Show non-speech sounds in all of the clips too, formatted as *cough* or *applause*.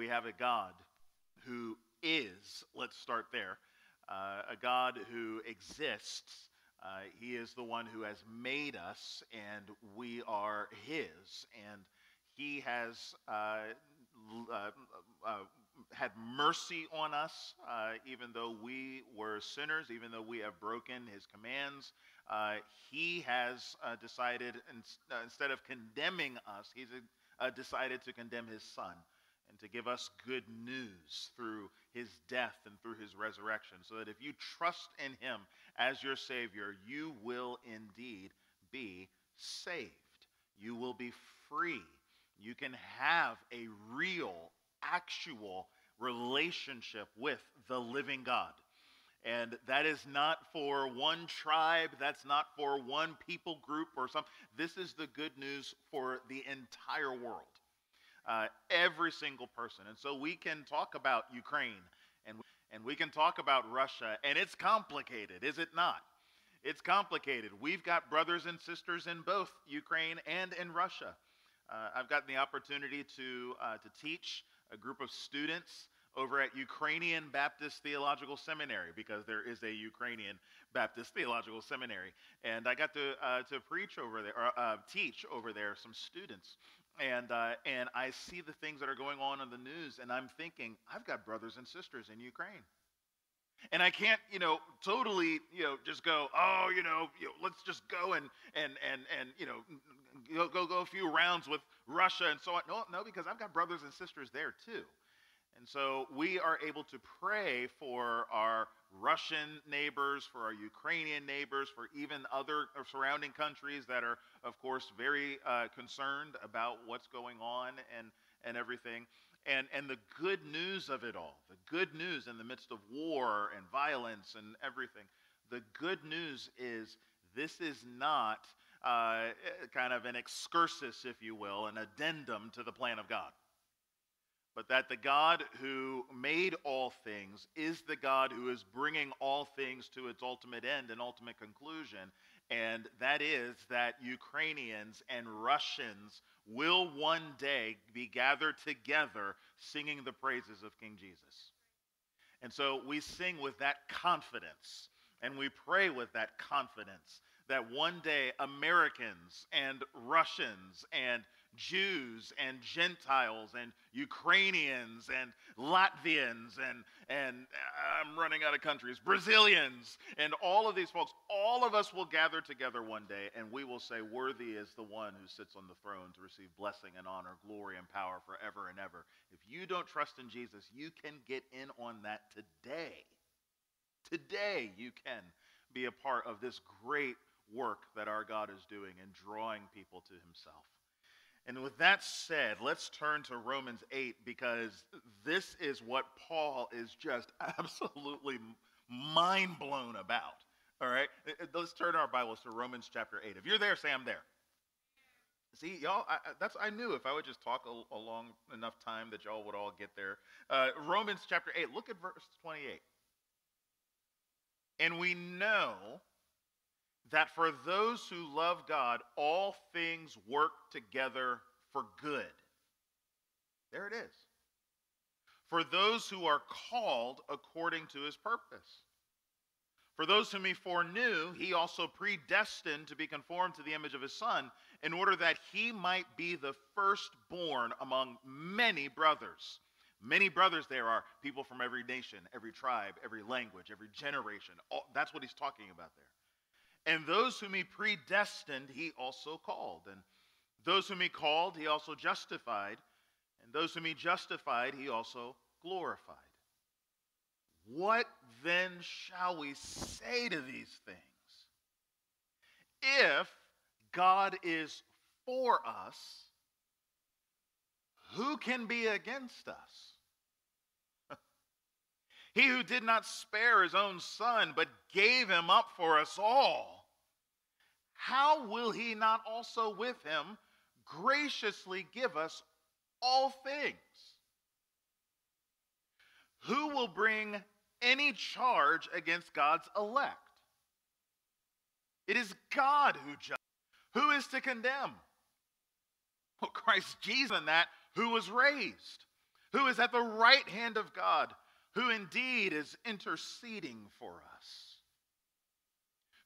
we have a God who is, let's start there, uh, a God who exists. Uh, he is the one who has made us, and we are His. And He has uh, uh, uh, had mercy on us, even though we were sinners, even though we have broken His commands. he has decided, in, instead of condemning us, He's decided to condemn His Son to give us good news through his death and through his resurrection, so that if you trust in him as your Savior, you will indeed be saved. You will be free. You can have a real, actual relationship with the living God. And that is not for one tribe, that's not for one people group or something. This is the good news for the entire world uh, every single person. And so we can talk about Ukraine and, and we can talk about Russia, and it's complicated, is it not? It's complicated. We've got brothers and sisters in both Ukraine and in Russia. Uh, I've gotten the opportunity to, uh, to teach a group of students over at Ukrainian Baptist Theological Seminary because there is a Ukrainian Baptist Theological Seminary, and I got to uh, to preach over there or uh, teach over there some students, and, uh, and I see the things that are going on in the news, and I'm thinking, I've got brothers and sisters in Ukraine. And I can't, you know, totally, you know, just go, oh, you know, you know let's just go and, and, and, and you know, go, go, go a few rounds with Russia and so on. No, no, because I've got brothers and sisters there too. And so we are able to pray for our Russian neighbors, for our Ukrainian neighbors, for even other surrounding countries that are, of course, very uh, concerned about what's going on and, and everything. And, and the good news of it all, the good news in the midst of war and violence and everything, the good news is this is not uh, kind of an excursus, if you will, an addendum to the plan of God but that the God who made all things is the God who is bringing all things to its ultimate end and ultimate conclusion. And that is that Ukrainians and Russians will one day be gathered together singing the praises of King Jesus. And so we sing with that confidence and we pray with that confidence that one day Americans and Russians and Jews and Gentiles and Ukrainians and Latvians and, and uh, I'm running out of countries, Brazilians, and all of these folks, all of us will gather together one day and we will say, Worthy is the one who sits on the throne to receive blessing and honor, glory and power forever and ever. If you don't trust in Jesus, you can get in on that today. Today, you can be a part of this great work that our God is doing in drawing people to himself. And with that said, let's turn to Romans 8 because this is what Paul is just *laughs* absolutely mind blown about. All right? Uh, uh, let's turn our Bibles to Romans chapter 8. If you're there, say I'm there. See, y'all, I, that's I knew if I would just talk a, a long enough time that y'all would all get there. Uh, Romans chapter 8, look at verse 28. And we know that for those who love God, all things work together for good. There it is. For those who are called according to his purpose. For those whom he foreknew, he also predestined to be conformed to the image of his son, in order that he might be the firstborn among many brothers. Many brothers there are people from every nation, every tribe, every language, every generation. All, that's what he's talking about there. And those whom he predestined, he also called. And those whom he called, he also justified. And those whom he justified, he also glorified. What then shall we say to these things? If God is for us, who can be against us? *laughs* He who did not spare his own son, but gave him up for us all, how will he not also with him graciously give us all things? Who will bring any charge against God's elect? It is God who judges. Who is to condemn? Well, Christ Jesus, in that, who was raised who is at the right hand of God, who indeed is interceding for us.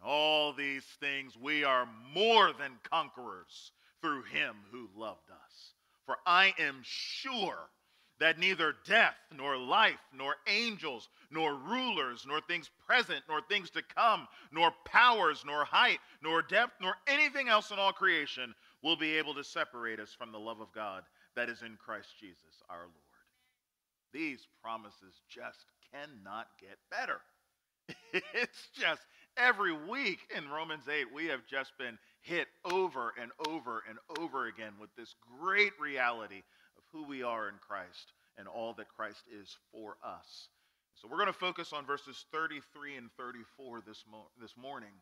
In all these things, we are more than conquerors through him who loved us. For I am sure that neither death, nor life, nor angels, nor rulers, nor things present, nor things to come, nor powers, nor height, nor depth, nor anything else in all creation will be able to separate us from the love of God that is in Christ Jesus our Lord. These promises just cannot get better. *laughs* it's just every week in Romans 8, we have just been hit over and over and over again with this great reality of who we are in Christ and all that Christ is for us. So we're going to focus on verses 33 and 34 this, mo- this morning.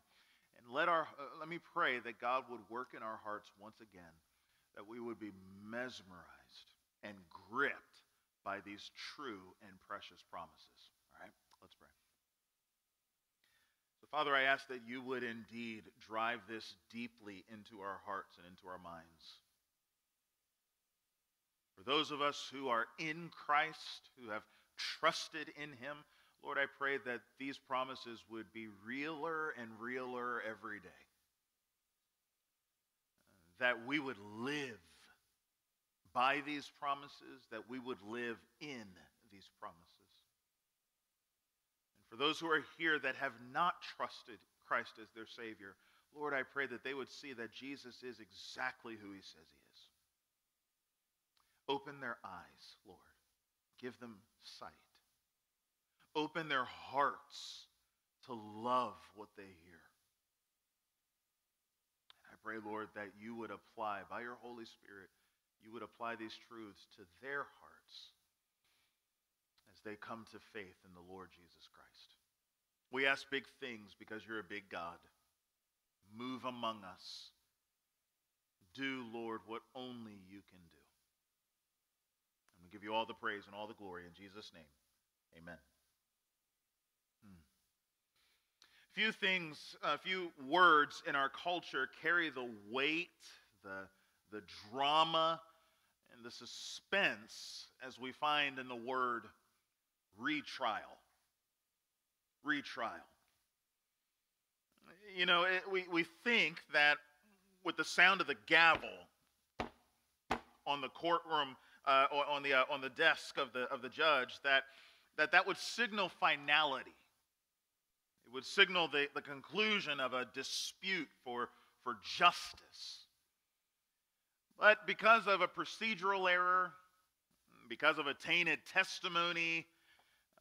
And let, our, uh, let me pray that God would work in our hearts once again, that we would be mesmerized and gripped by these true and precious promises. All right, let's pray. Father, I ask that you would indeed drive this deeply into our hearts and into our minds. For those of us who are in Christ, who have trusted in him, Lord, I pray that these promises would be realer and realer every day. That we would live by these promises, that we would live in these promises. For those who are here that have not trusted Christ as their Savior, Lord, I pray that they would see that Jesus is exactly who he says he is. Open their eyes, Lord. Give them sight. Open their hearts to love what they hear. I pray, Lord, that you would apply by your Holy Spirit you would apply these truths to their hearts as they come to faith in the Lord Jesus Christ. We ask big things because you're a big God. Move among us. Do, Lord, what only you can do. And we give you all the praise and all the glory in Jesus' name. Amen. Hmm. Few things, a few words in our culture carry the weight, the the drama and the suspense as we find in the word retrial. Retrial. You know, it, we, we think that with the sound of the gavel on the courtroom, uh, on, the, uh, on the desk of the, of the judge, that, that that would signal finality. It would signal the, the conclusion of a dispute for, for justice. But because of a procedural error, because of a tainted testimony,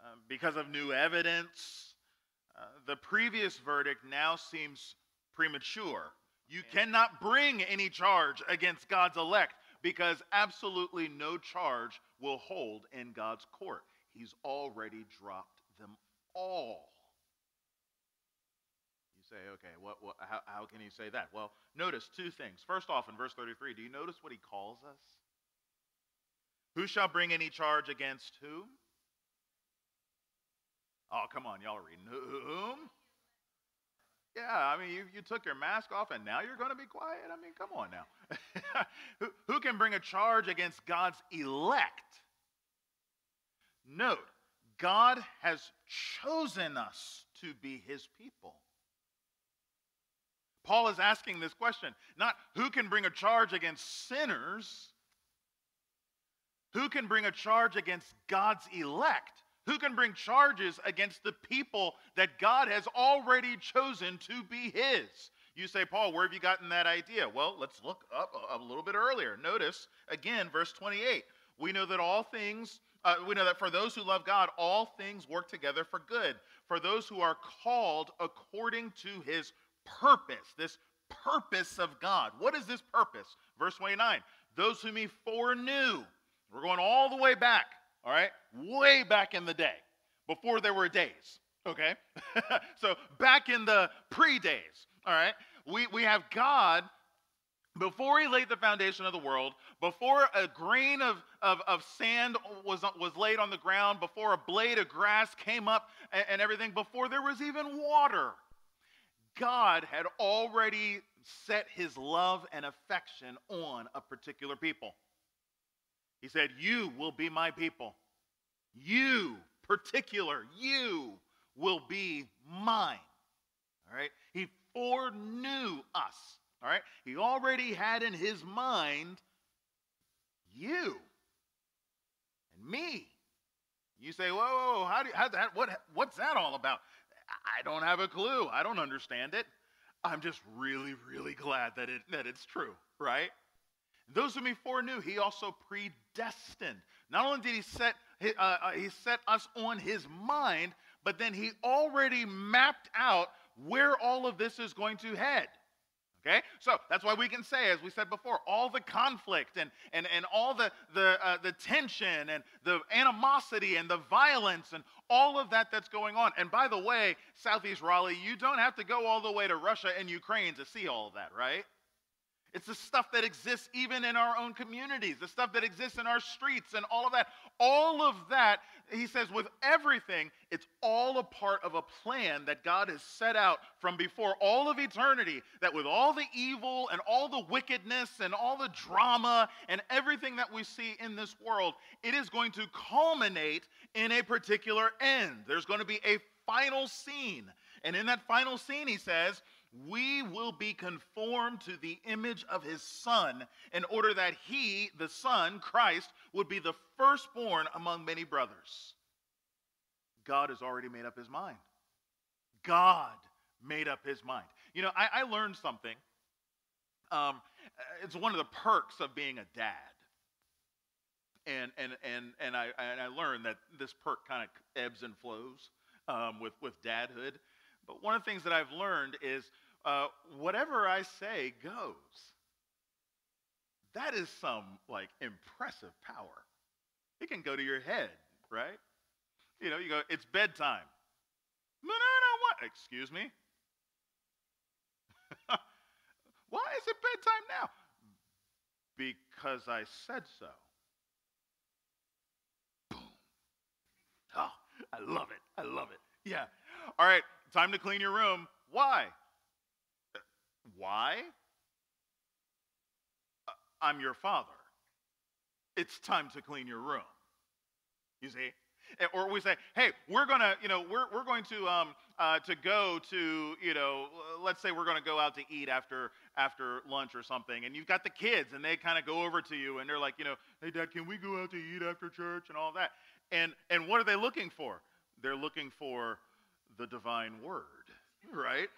uh, because of new evidence, uh, the previous verdict now seems premature. You cannot bring any charge against God's elect because absolutely no charge will hold in God's court. He's already dropped them all You say, okay, what, what, how, how can he say that? Well, notice two things. First off, in verse 33, do you notice what he calls us? Who shall bring any charge against whom? Oh, come on, y'all are reading. Whom? Yeah, I mean, you, you took your mask off and now you're going to be quiet? I mean, come on now. *laughs* who, who can bring a charge against God's elect? Note, God has chosen us to be his people. Paul is asking this question not who can bring a charge against sinners, who can bring a charge against God's elect? Who can bring charges against the people that God has already chosen to be his? You say, Paul, where have you gotten that idea? Well, let's look up a little bit earlier. Notice again, verse 28. We know that all things, uh, we know that for those who love God, all things work together for good. For those who are called according to his purpose, this purpose of God. What is this purpose? Verse 29 Those whom he foreknew, we're going all the way back all right? Way back in the day, before there were days, okay? *laughs* so back in the pre days, all right? We, we have God before he laid the foundation of the world, before a grain of, of, of, sand was, was laid on the ground, before a blade of grass came up and, and everything, before there was even water, God had already set his love and affection on a particular people. He said, You will be my people. You, particular, you will be mine. All right? He foreknew us. All right? He already had in his mind you and me. You say, whoa, whoa, whoa how do you, how, that, what, what's that all about? I don't have a clue. I don't understand it. I'm just really, really glad that, it, that it's true, right? Those whom he foreknew, he also predestined. Not only did he set, uh, uh, he set us on his mind, but then he already mapped out where all of this is going to head. Okay? So that's why we can say, as we said before, all the conflict and, and, and all the, the, uh, the tension and the animosity and the violence and all of that that's going on. And by the way, Southeast Raleigh, you don't have to go all the way to Russia and Ukraine to see all of that, right? It's the stuff that exists even in our own communities, the stuff that exists in our streets and all of that. All of that, he says, with everything, it's all a part of a plan that God has set out from before all of eternity. That with all the evil and all the wickedness and all the drama and everything that we see in this world, it is going to culminate in a particular end. There's going to be a final scene. And in that final scene, he says, we will be conformed to the image of his son in order that he, the son, Christ, would be the firstborn among many brothers. God has already made up his mind. God made up his mind. You know, I, I learned something. Um, it's one of the perks of being a dad. And, and, and, and, I, and I learned that this perk kind of ebbs and flows um, with, with dadhood. But one of the things that I've learned is uh, whatever I say goes. That is some like impressive power. It can go to your head, right? You know, you go, it's bedtime. No, no, what? Excuse me? *laughs* Why is it bedtime now? Because I said so. Boom. Oh, I love it. I love it. Yeah. All right, time to clean your room. Why? Why? Uh, I'm your father. It's time to clean your room. You see? Eh, or we say, hey, we're gonna, you know, we're, we're going to um, uh, to go to, you know, let's say we're gonna go out to eat after after lunch or something, and you've got the kids, and they kind of go over to you, and they're like, you know, hey, Dad, can we go out to eat after church and all that? And and what are they looking for? They're looking for the divine word, right?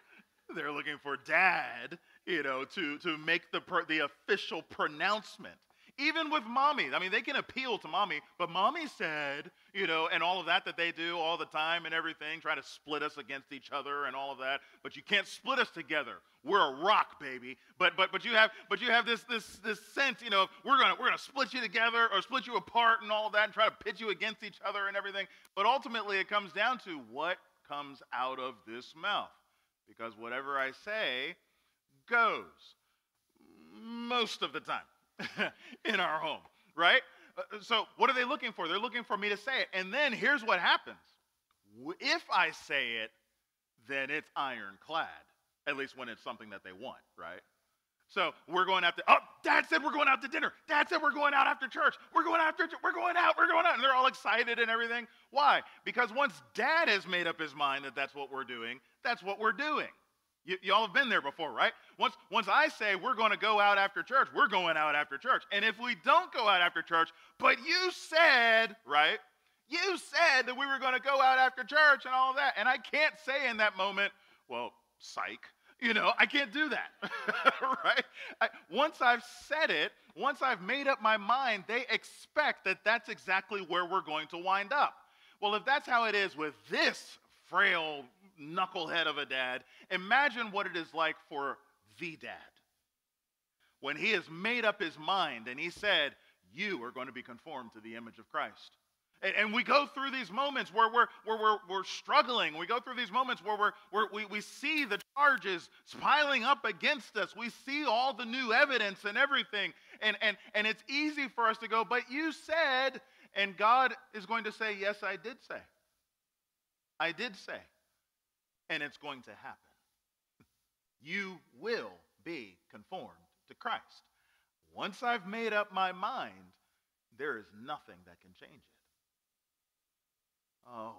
They're looking for dad, you know, to, to make the, the official pronouncement. Even with mommy. I mean, they can appeal to mommy, but mommy said, you know, and all of that that they do all the time and everything, try to split us against each other and all of that. But you can't split us together. We're a rock, baby. But but but you have but you have this this this sense, you know, we're gonna we're gonna split you together or split you apart and all of that and try to pit you against each other and everything. But ultimately it comes down to what comes out of this mouth because whatever I say goes most of the time *laughs* in our home, right? Uh, uh, so, what are they looking for? They're looking for me to say it. And then here's what happens if I say it, then it's ironclad, at least when it's something that they want, right? So we're going out to, oh, dad said we're going out to dinner. Dad said we're going out after church. We're going after, we're going out, we're going out. And they're all excited and everything. Why? Because once dad has made up his mind that that's what we're doing, that's what we're doing. You, y'all have been there before, right? Once, once I say we're going to go out after church, we're going out after church. And if we don't go out after church, but you said, right? You said that we were going to go out after church and all that. And I can't say in that moment, well, psych, you know, I can't do that, *laughs* right? I, once I've said it, once I've made up my mind, they expect that that's exactly where we're going to wind up. Well, if that's how it is with this frail knucklehead of a dad, imagine what it is like for the dad. When he has made up his mind and he said, You are going to be conformed to the image of Christ. And, and we go through these moments where we're, where we're, we're struggling. We go through these moments where, we're, where we, we see the charges piling up against us. We see all the new evidence and everything. And, and, and it's easy for us to go, but you said, and God is going to say, yes, I did say. I did say. And it's going to happen. *laughs* You will be conformed to Christ. Once I've made up my mind, there is nothing that can change it. Oh,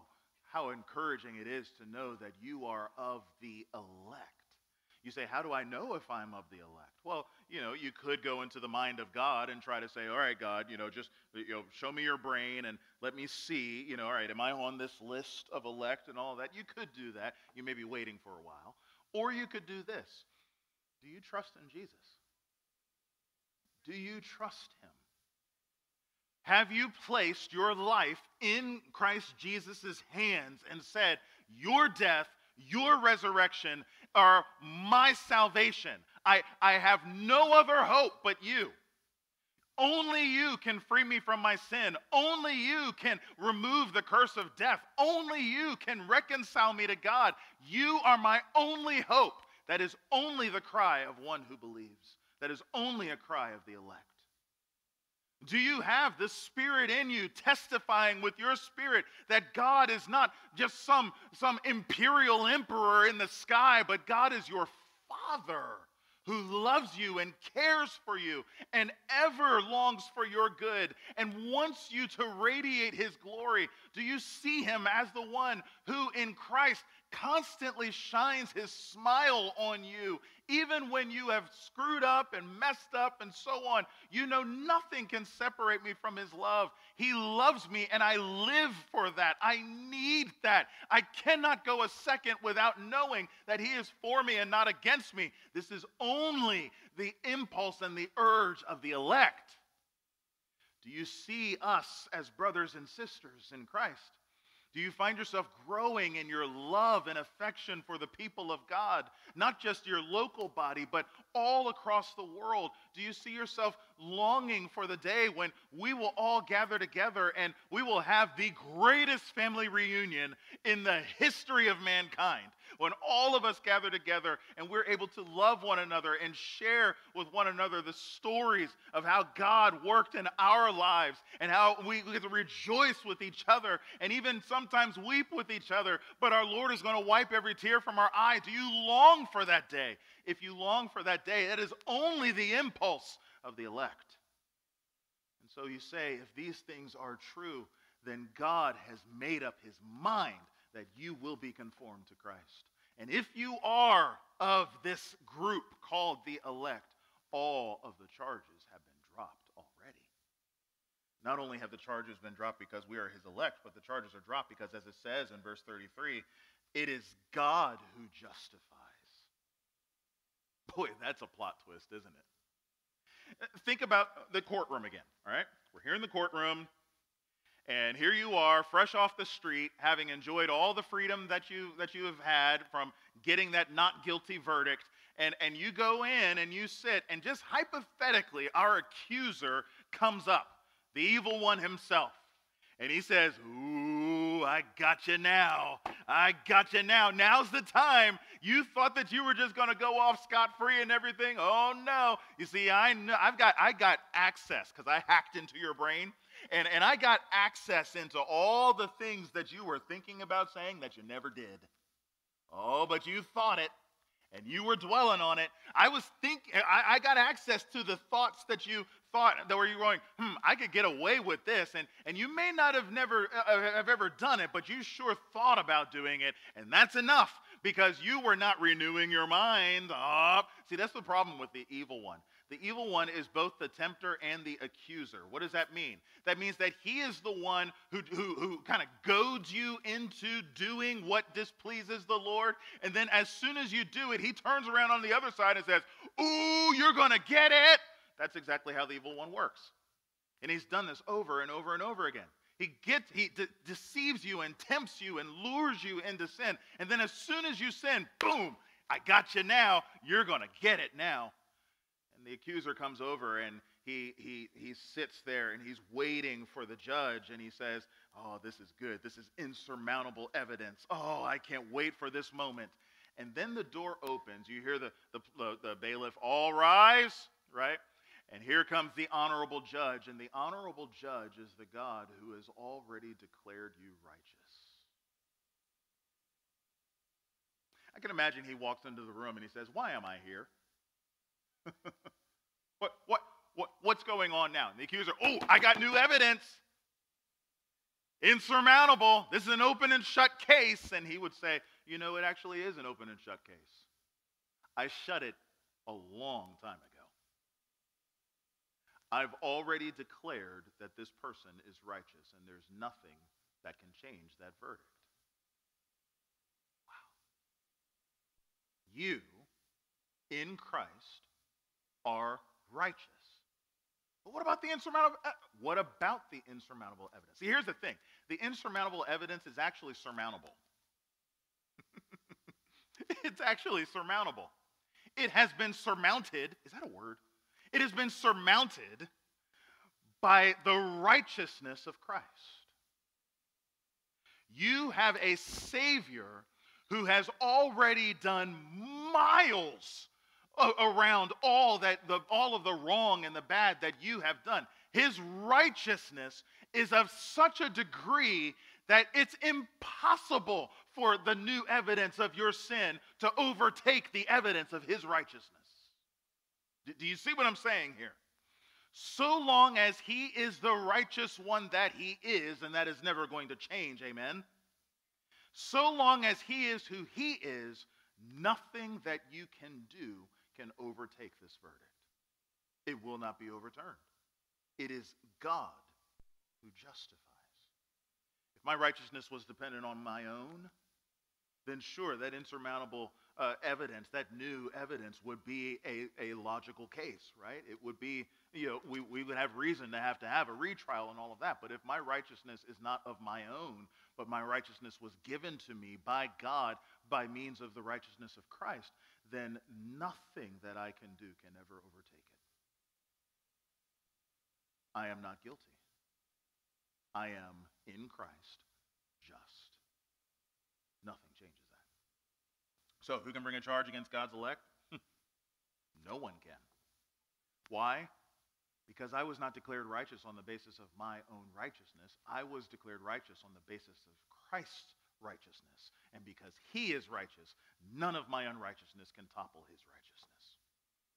how encouraging it is to know that you are of the elect. You say, How do I know if I'm of the elect? Well, you know, you could go into the mind of God and try to say, All right, God, you know, just you know, show me your brain and let me see, you know, all right, am I on this list of elect and all that? You could do that. You may be waiting for a while. Or you could do this Do you trust in Jesus? Do you trust him? Have you placed your life in Christ Jesus' hands and said, Your death, your resurrection are my salvation? I, I have no other hope but you. Only you can free me from my sin. Only you can remove the curse of death. Only you can reconcile me to God. You are my only hope. That is only the cry of one who believes. That is only a cry of the elect. Do you have the Spirit in you testifying with your spirit that God is not just some, some imperial emperor in the sky, but God is your Father who loves you and cares for you and ever longs for your good and wants you to radiate his glory? Do you see him as the one who in Christ constantly shines his smile on you, even when you have screwed up and messed up and so on. You know, nothing can separate me from his love. He loves me, and I live for that. I need that. I cannot go a second without knowing that he is for me and not against me. This is only the impulse and the urge of the elect. Do you see us as brothers and sisters in Christ? Do you find yourself growing in your love and affection for the people of God? Not just your local body, but all across the world. Do you see yourself longing for the day when we will all gather together and we will have the greatest family reunion in the history of mankind? When all of us gather together and we're able to love one another and share with one another the stories of how God worked in our lives and how we get to rejoice with each other and even sometimes weep with each other, but our Lord is going to wipe every tear from our eye. Do you long for that day? If you long for that day, that is only the impulse of the elect. And so you say, if these things are true, then God has made up his mind that you will be conformed to Christ. And if you are of this group called the elect, all of the charges have been dropped already. Not only have the charges been dropped because we are his elect, but the charges are dropped because, as it says in verse 33, it is God who justifies. Boy, that's a plot twist, isn't it? Think about the courtroom again, all right? We're here in the courtroom. And here you are, fresh off the street, having enjoyed all the freedom that you, that you have had from getting that not guilty verdict. And, and you go in and you sit, and just hypothetically, our accuser comes up, the evil one himself. And he says, Ooh, I got you now. I got you now. Now's the time. You thought that you were just going to go off scot free and everything. Oh no. You see, I know, I've got I got access because I hacked into your brain and, and I got access into all the things that you were thinking about saying that you never did. Oh, but you thought it and you were dwelling on it. I was thinking, I, got access to the thoughts that you thought that were you going, hmm, I could get away with this. And, and you may not have never uh, uh have ever done it, but you sure thought about doing it. And that's enough because you were not renewing your mind. Oh, see, that's the problem with the evil one. The evil one is both the tempter and the accuser. What does that mean? That means that he is the one who, who, who kind of goads you into doing what displeases the Lord. And then as soon as you do it, he turns around on the other side and says, Ooh, you're going to get it. That's exactly how the evil one works. And he's done this over and over and over again. He gets he de- deceives you and tempts you and lures you into sin. And then as soon as you sin, boom, I got you now. You're going to get it now the accuser comes over and he, he, he sits there and he's waiting for the judge and he says, Oh, this is good. This is insurmountable evidence. Oh, I can't wait for this moment. And then the door opens. You hear the, the, the, the bailiff, All rise, right? And here comes the honorable judge. And the honorable judge is the God who has already declared you righteous. I can imagine he walks into the room and he says, Why am I here? *laughs* what, what, what, what's going on now? And the accuser, oh, I got new evidence. Insurmountable. This is an open and shut case. And he would say, you know, it actually is an open and shut case. I shut it a long time ago. I've already declared that this person is righteous, and there's nothing that can change that verdict. Wow. You, in Christ, are righteous. But what about the insurmountable? What about the insurmountable evidence? See, here's the thing: the insurmountable evidence is actually surmountable. *laughs* it's actually surmountable. It has been surmounted. Is that a word? It has been surmounted by the righteousness of Christ. You have a Savior who has already done miles around all that the, all of the wrong and the bad that you have done. His righteousness is of such a degree that it's impossible for the new evidence of your sin to overtake the evidence of his righteousness. Do you see what I'm saying here? So long as he is the righteous one that he is, and that is never going to change, amen? So long as he is who he is, nothing that you can do can overtake this verdict. It will not be overturned. It is God who justifies. If my righteousness was dependent on my own, then sure, that insurmountable uh, evidence, that new evidence, would be a, a logical case, right? It would be, you know, we, we would have reason to have to have a retrial and all of that. But if my righteousness is not of my own, but my righteousness was given to me by God by means of the righteousness of Christ, then nothing that I can do can ever overtake it. I am not guilty. I am in Christ just. Nothing changes that. So, who can bring a charge against God's elect? *laughs* no one can. Why? Because I was not declared righteous on the basis of my own righteousness. I was declared righteous on the basis of Christ's righteousness. And because he is righteous, none of my unrighteousness can topple his righteousness.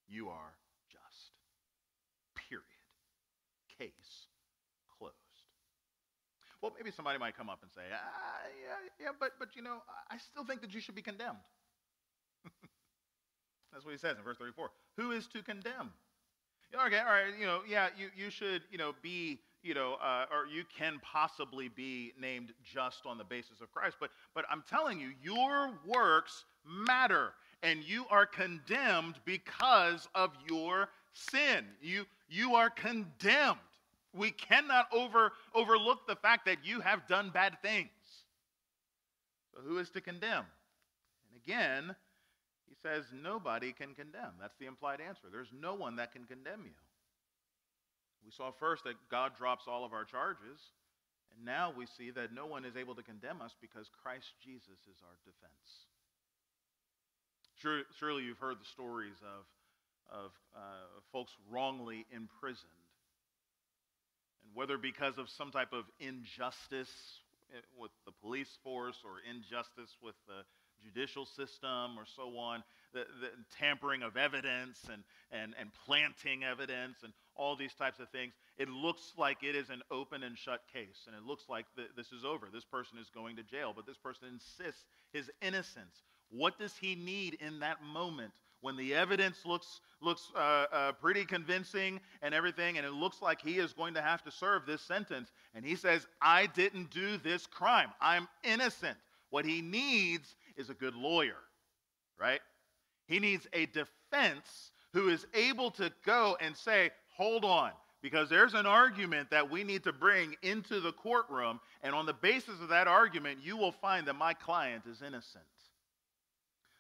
You are just. Period. Case closed. Well, maybe somebody might come up and say, ah, yeah, yeah, but, but you know, I still think that you should be condemned. *laughs* That's what he says in verse 34. Who is to condemn? Okay, all right, you know, yeah, you, you should, you know, be, you know, uh, or you can possibly be named just on the basis of Christ. But, but I'm telling you, your works matter, and you are condemned because of your sin. You, you are condemned. We cannot over, overlook the fact that you have done bad things. So, who is to condemn? And again, he says nobody can condemn. That's the implied answer. There's no one that can condemn you. We saw first that God drops all of our charges, and now we see that no one is able to condemn us because Christ Jesus is our defense. Sure, surely you've heard the stories of, of uh, folks wrongly imprisoned. And whether because of some type of injustice eh, with the police force or injustice with the judicial system or so on, the, the tampering of evidence and, and, and planting evidence and all these types of things. It looks like it is an open and shut case, and it looks like th- this is over. This person is going to jail, but this person insists his innocence. What does he need in that moment when the evidence looks, looks uh, uh, pretty convincing and everything, and it looks like he is going to have to serve this sentence? And he says, I didn't do this crime. I'm innocent. What he needs is a good lawyer, right? He needs a defense who is able to go and say, hold on, because there's an argument that we need to bring into the courtroom, and on the basis of that argument, you will find that my client is innocent.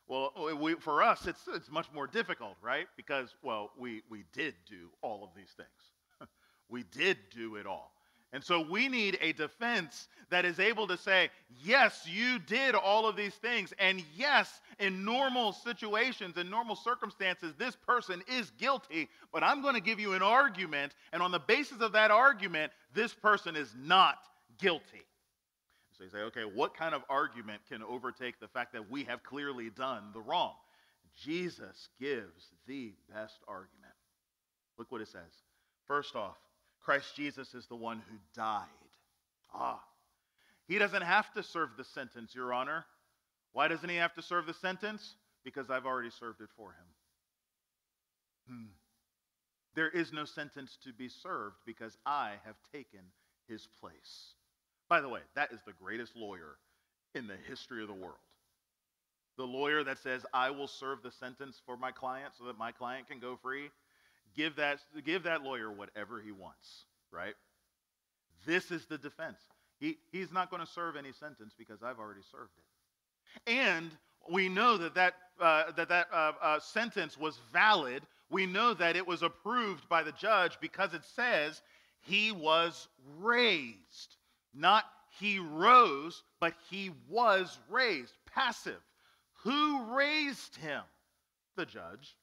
Well, oh, we, for us, it's, it's much more difficult, right? Because, well, we, we did do all of these things. *laughs* we did do it all. And so we need a defense that is able to say, yes, you did all of these things. And yes, in normal situations, in normal circumstances, this person is guilty. But I'm going to give you an argument. And on the basis of that argument, this person is not guilty. So you say, okay, what kind of argument can overtake the fact that we have clearly done the wrong? Jesus gives the best argument. Look what it says. First off, Christ Jesus is the one who died. Ah, he doesn't have to serve the sentence, Your Honor. Why doesn't he have to serve the sentence? Because I've already served it for him. Hmm. There is no sentence to be served because I have taken his place. By the way, that is the greatest lawyer in the history of the world. The lawyer that says, I will serve the sentence for my client so that my client can go free give that, give that lawyer whatever he wants, right? This is the defense. He, he's not going to serve any sentence because I've already served it. And we know that that, uh, that, that uh, uh, sentence was valid. We know that it was approved by the judge because it says he was raised. Not he rose, but he was raised. Passive. Who raised him? The judge.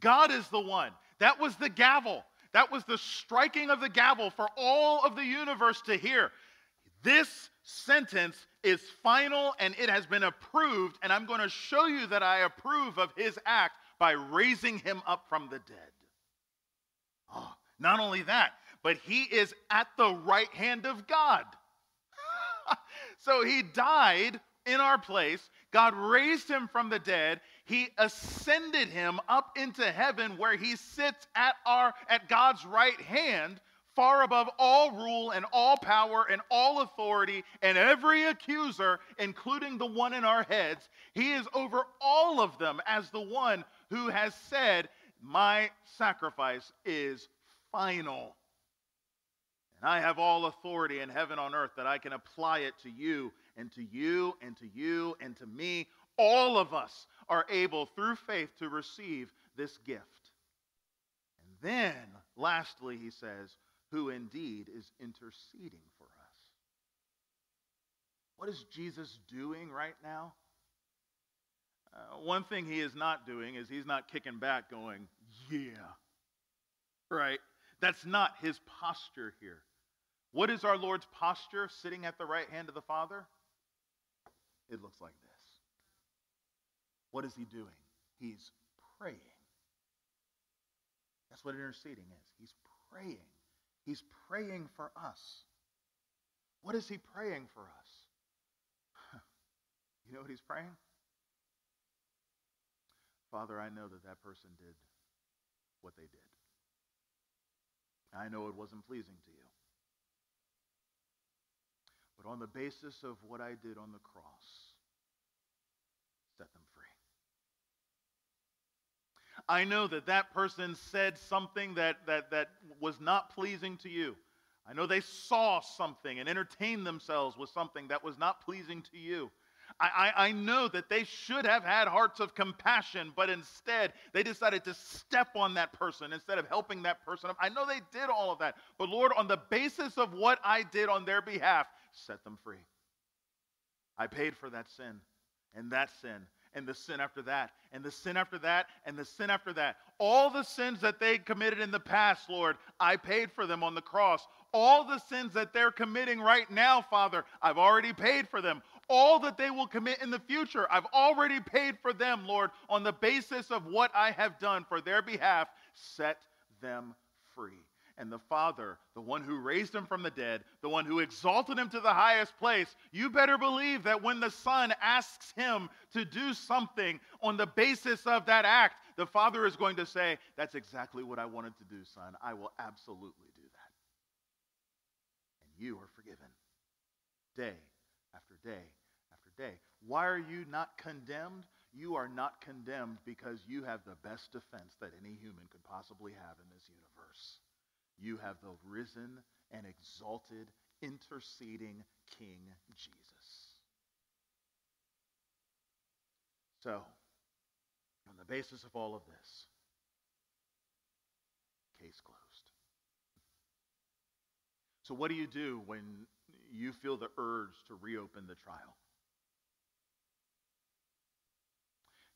God is the one. That was the gavel. That was the striking of the gavel for all of the universe to hear. This sentence is final and it has been approved, and I'm going to show you that I approve of his act by raising him up from the dead. Oh, not only that, but he is at the right hand of God. *laughs* so he died in our place. God raised him from the dead he ascended him up into heaven where he sits at our at God's right hand far above all rule and all power and all authority and every accuser including the one in our heads. He is over all of them as the one who has said my sacrifice is final. And I have all authority in heaven on earth that I can apply it to you and to you and to you and to me all of us are able through faith to receive this gift. And then, lastly, he says, who indeed is interceding for us. What is Jesus doing right now? Uh, one thing he is not doing is he's not kicking back going, yeah. Right? That's not his posture here. What is our Lord's posture sitting at the right hand of the Father? It looks like this. What is he doing? He's praying. That's what interceding is. He's praying. He's praying for us. What is he praying for us? *laughs* you know what he's praying? Father, I know that that person did what they did. I know it wasn't pleasing to you. But on the basis of what I did on the cross, set them free. I know that that person said something that, that, that was not pleasing to you. I know they saw something and entertained themselves with something that was not pleasing to you. I, I, I, know that they should have had hearts of compassion, but instead they decided to step on that person instead of helping that person up. I know they did all of that, but Lord, on the basis of what I did on their behalf, set them free. I paid for that sin and that sin and the sin after that, and the sin after that, and the sin after that. All the sins that they committed in the past, Lord, I paid for them on the cross. All the sins that they're committing right now, Father, I've already paid for them. All that they will commit in the future, I've already paid for them, Lord, on the basis of what I have done for their behalf. Set them free and the Father, the one who raised him from the dead, the one who exalted him to the highest place, you better believe that when the Son asks him to do something on the basis of that act, the Father is going to say, That's exactly what I wanted to do, Son. I will absolutely do that. And you are forgiven day after day after day. Why are you not condemned? You are not condemned because you have the best defense that any human could possibly have in this universe you have the risen and exalted, interceding King Jesus. So, on the basis of all of this, case closed. So, what do you do when you feel the urge to reopen the trial?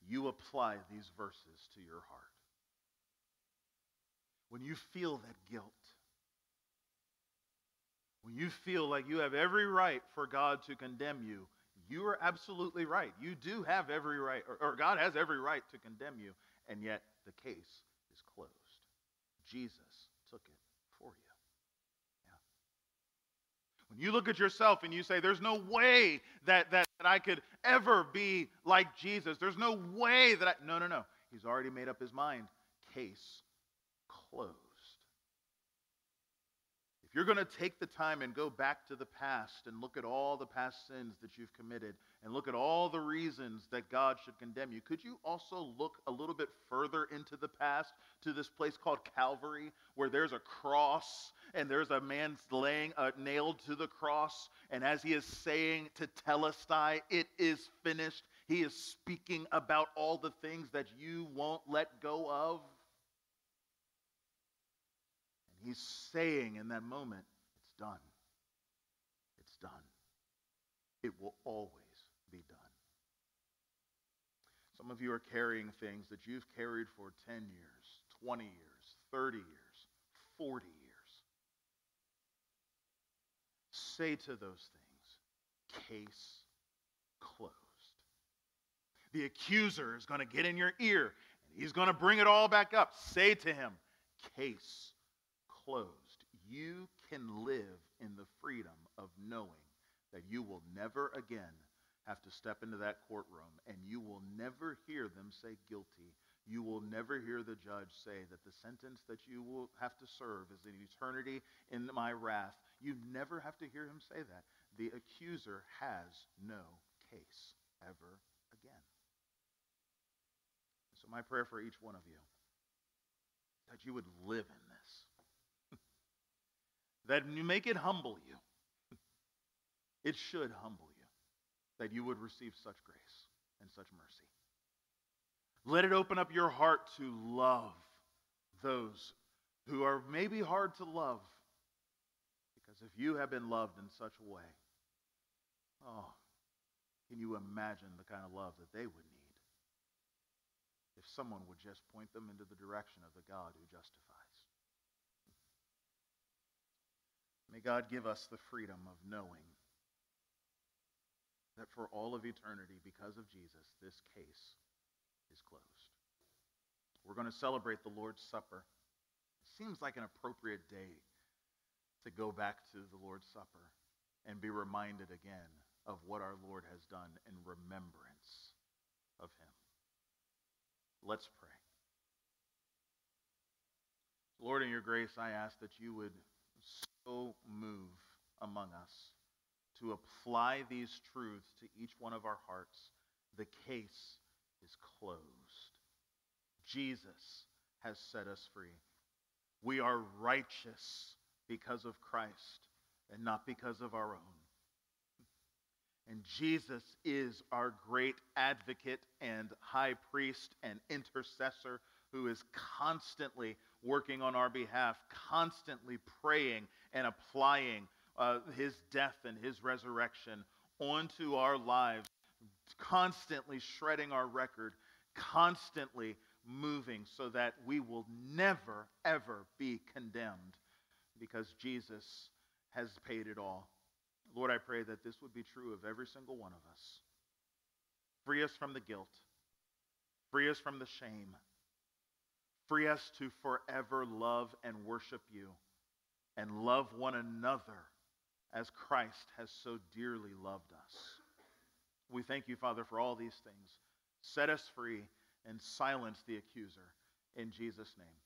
You apply these verses to your heart. When you feel that guilt, when you feel like you have every right for God to condemn you, you are absolutely right. You do have every right, or, or, God has every right to condemn you, and yet the case is closed. Jesus took it for you. Yeah. When you look at yourself and you say, There's no way that, that, that I could ever be like Jesus, there's no way that I. No, no, no. He's already made up his mind. Case closed. If you're going to take the time and go back to the past and look at all the past sins that you've committed and look at all the reasons that God should condemn you, could you also look a little bit further into the past to this place called Calvary where there's a cross and there's a man laying uh, nailed to the cross and as he is saying to Telestai, it is finished, he is speaking about all the things that you won't let go of? He's saying in that moment, it's done. It's done. It will always be done. Some of you are carrying things that you've carried for 10 years, 20 years, 30 years, 40 years. Say to those things, case closed. The accuser is going to get in your ear and he's going to bring it all back up. Say to him, case closed, you can live in the freedom of knowing that you will never again have to step into that courtroom and you will never hear them say guilty. You will never hear the judge say that the sentence that you will have to serve is an eternity in my wrath. You never have to hear him say that. The accuser has no case ever again. So, my prayer for each one of you that you would live in that you make it humble you. *laughs* It should humble you that you would receive such grace and such mercy. Let it open up your heart to love those who are maybe hard to love. Because if you have been loved in such a way, oh, can you imagine the kind of love that they would need if someone would just point them into the direction of the God who justifies? May God give us the freedom of knowing that for all of eternity, because of Jesus, this case is closed. We're going to celebrate the Lord's Supper. It seems like an appropriate day to go back to the Lord's Supper and be reminded again of what our Lord has done in remembrance of him. Let's pray. Lord, in your grace, I ask that you would so move among us to apply these truths to each one of our hearts, the case is closed. Jesus has set us free. We are righteous because of Christ and not because of our own. And Jesus is our great advocate and high priest and intercessor who is constantly working on our behalf, constantly praying and applying uh, his death and his resurrection onto our lives, constantly shredding our record, constantly moving so that we will never, ever be condemned because Jesus has paid it all. Lord, I pray that this would be true of every single one of us. Free us from the guilt, free us from the shame Free us to forever love and worship you and love one another as Christ has so dearly loved us. We thank you, Father, for all these things. Set us free and silence the accuser. In Jesus' name,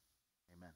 amen.